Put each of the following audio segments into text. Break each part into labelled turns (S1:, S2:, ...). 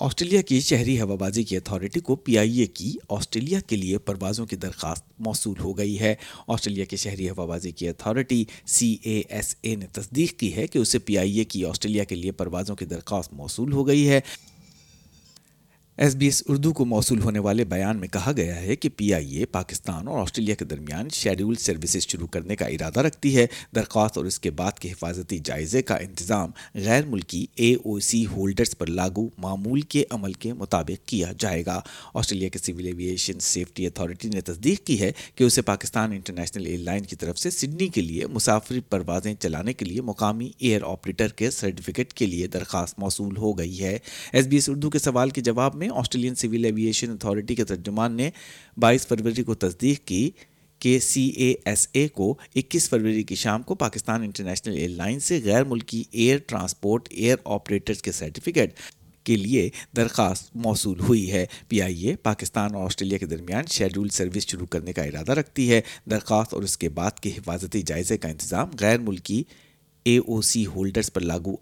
S1: Australia کی شہری ہوابازی کی اتھارٹی کو پی آئی اے کی آسٹریلیا کے لیے پروازوں کی درخواست موصول ہو گئی ہے۔ آسٹریلیا کی شہری ہوابازی کی authority C A S A نے تصدیق کی ہے کہ اسے پی آئی اے کی آسٹریلیا کے لیے پروازوں کی درخواست موصول ہو گئی ہے۔ ایس بی ایس اردو کو موصول ہونے والے بیان میں کہا گیا ہے کہ پی آئی اے پاکستان اور آسٹریلیا کے درمیان شیڈول سروسز شروع کرنے کا ارادہ رکھتی ہے۔ درخواست اور اس کے بعد کے حفاظتی جائزے کا انتظام غیر ملکی اے او سی ہولڈرز پر لاگو معمول کے عمل کے مطابق کیا جائے گا۔ آسٹریلیا کے سول ایویشن سیفٹی اتھارٹی نے تصدیق کی ہے کہ اسے پاکستان انٹرنیشنل ایئر لائن کی طرف سے سڈنی کے لیے مسافر پروازیں چلانے کے لیے مقامی ایئر آپریٹر کے سرٹیفکیٹ کے لیے درخواست موصول ہو گئی ہے۔ ایس بی ایس اردو کے سوال کے جواب میں آسٹریلین سول ایویشن اتھارٹی کے ترجمان نے بائیس فروری کو تصدیق کی کہ سی اے ایس اے کو اکیس فروری کی شام کو پاکستان انٹرنیشنل ایئر لائن سے غیر ملکی ایئر ٹرانسپورٹ ایئر آپریٹرز کے سرٹیفکیٹ کے لیے درخواست موصول ہوئی ہے۔ پی آئی اے پاکستان اور آسٹریلیا کے درمیان شیڈول سروس شروع کرنے کا ارادہ رکھتی ہے۔ درخواست اور اس کے بعد کے حفاظتی جائزے کا انتظام غیر ملکی اے او سی ہولڈرز پر لاگو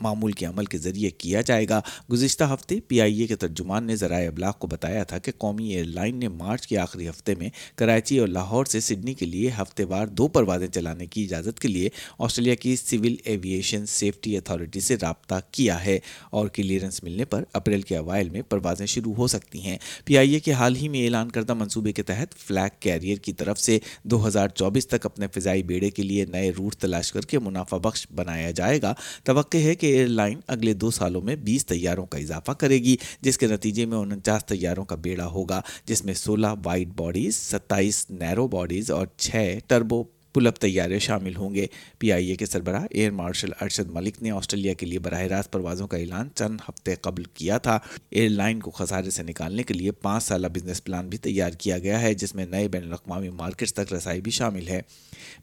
S1: معمول کے عمل کے ذریعے کیا جائے گا۔ گزشتہ ہفتے پی آئی اے کے ترجمان نے ذرائع ابلاغ کو بتایا تھا کہ قومی ایئر لائن نے مارچ کے آخری ہفتے میں کراچی اور لاہور سے سڈنی کے لیے ہفتے وار دو پروازیں چلانے کی اجازت کے لیے آسٹریلیا کی سول ایویشن سیفٹی اتھارٹی سے رابطہ کیا ہے اور کلیئرنس ملنے پر اپریل کے اوائل میں پروازیں شروع ہو سکتی ہیں۔ پی آئی اے کے حال ہی میں اعلان کردہ منصوبے کے تحت فلیگ کیریئر کی طرف سے دو ہزار چوبیس تک اپنے فضائی بیڑے کے لیے نئے روٹ تلاش کر کے منافع بخش بنایا جائے گا۔ توقع ہے کہ کہ ایئر لائن اگلے دو سالوں میں بیس طیاروں کا اضافہ کرے گی، جس کے نتیجے میں انچاس طیاروں کا بیڑا ہوگا، جس میں سولہ وائٹ باڈیز ستائیس نیرو باڈیز اور چھ ٹربو پلب طیارے شامل ہوں گے۔ پی آئی اے کے سربراہ ایئر مارشل ارشد ملک نے آسٹریلیا کے لیے براہ راست پروازوں کا اعلان چند ہفتے قبل کیا تھا۔ ایئر لائن کو خسارے سے نکالنے کے لیے پانچ سالہ بزنس پلان بھی تیار کیا گیا ہے، جس میں نئے بین الاقوامی مارکیٹس تک رسائی بھی شامل ہے۔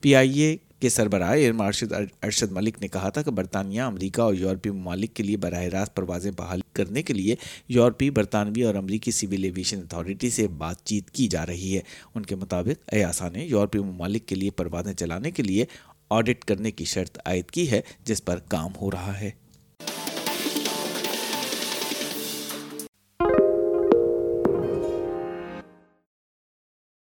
S1: پی آئی اے کے سربراہ ایئر مارشل ارشد ملک نے کہا تھا کہ برطانیہ، امریکہ اور یورپی ممالک کے لیے براہ راست پروازیں بحال کرنے کے لیے یورپی، برطانوی اور امریکی سول ایویشن اتھارٹی سے بات چیت کی جا رہی ہے۔ ان کے مطابق، ایاسا نے یورپی ممالک کے لیے پروازیں چلانے کے لیے آڈٹ کرنے کی شرط عائد کی ہے، جس پر کام ہو رہا ہے۔